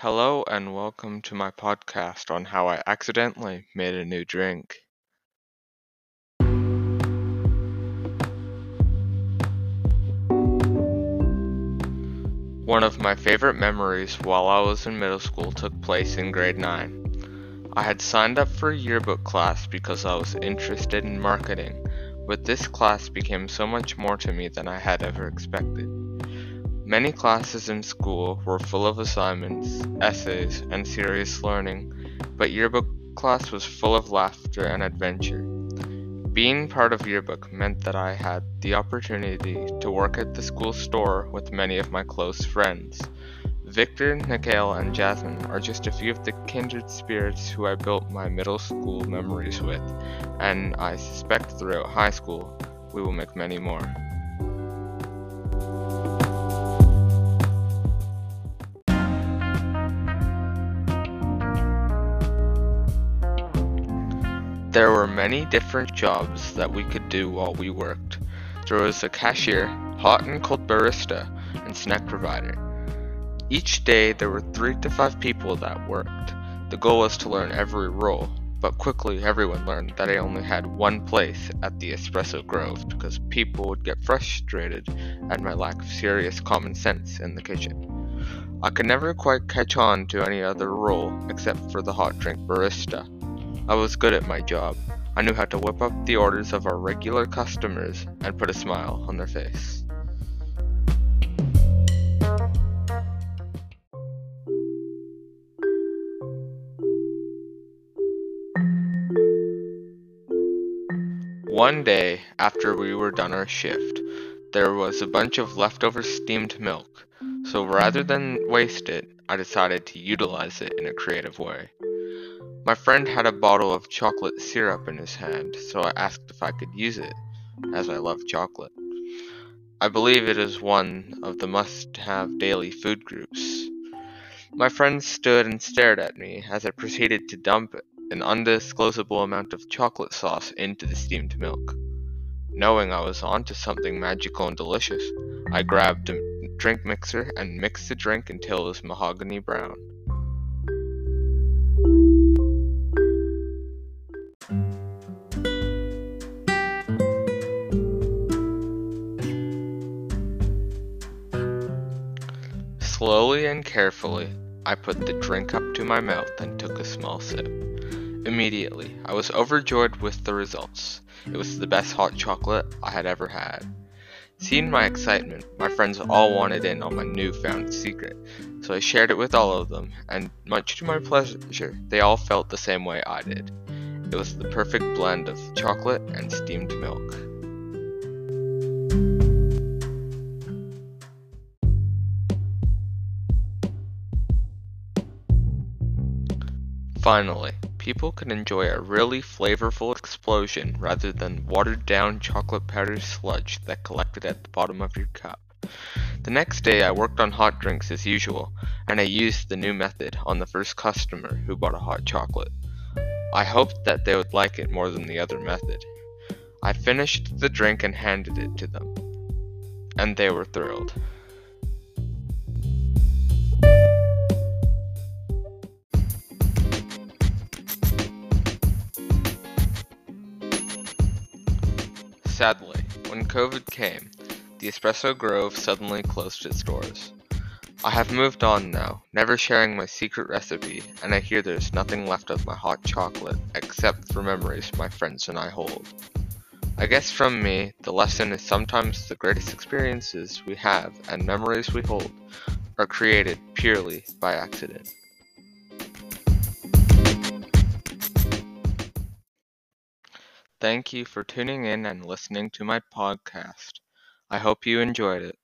Hello and welcome to my podcast on how I accidentally made a new drink. One of my favorite memories while I was in middle school took place in grade 9. I had signed up for a yearbook class because I was interested in marketing, but this class became so much more to me than I had ever expected. Many classes in school were full of assignments, essays, and serious learning, but yearbook class was full of laughter and adventure. Being part of yearbook meant that I had the opportunity to work at the school store with many of my close friends. Victor, Nikhail, and Jasmine are just a few of the kindred spirits who I built my middle school memories with, and I suspect throughout high school we will make many more. There were many different jobs that we could do while we worked. There was a cashier, hot and cold barista, and snack provider. Each day there were three to five people that worked. The goal was to learn every role, but quickly everyone learned that I only had one place at the Espresso Grove because people would get frustrated at my lack of serious common sense in the kitchen. I could never quite catch on to any other role except for the hot drink barista. I was good at my job. I knew how to whip up the orders of our regular customers and put a smile on their face. One day, after we were done our shift, there was a bunch of leftover steamed milk, so rather than waste it, I decided to utilize it in a creative way. My friend had a bottle of chocolate syrup in his hand, so I asked if I could use it, as I love chocolate. I believe it is one of the must have daily food groups. My friend stood and stared at me as I proceeded to dump an undisclosable amount of chocolate sauce into the steamed milk. Knowing I was onto something magical and delicious, I grabbed a drink mixer and mixed the drink until it was mahogany brown. Slowly and carefully, I put the drink up to my mouth and took a small sip. Immediately, I was overjoyed with the results. It was the best hot chocolate I had ever had. Seeing my excitement, my friends all wanted in on my newfound secret, so I shared it with all of them, and much to my pleasure, they all felt the same way I did. It was the perfect blend of chocolate and steamed milk. Finally, people could enjoy a really flavorful explosion rather than watered down chocolate powder sludge that collected at the bottom of your cup. The next day I worked on hot drinks as usual, and I used the new method on the first customer who bought a hot chocolate. I hoped that they would like it more than the other method. I finished the drink and handed it to them, and they were thrilled. Sadly, when COVID came, the Espresso Grove suddenly closed its doors. I have moved on now, never sharing my secret recipe, and I hear there's nothing left of my hot chocolate except for memories my friends and I hold. I guess from me, the lesson is sometimes the greatest experiences we have and memories we hold are created purely by accident. Thank you for tuning in and listening to my podcast. I hope you enjoyed it.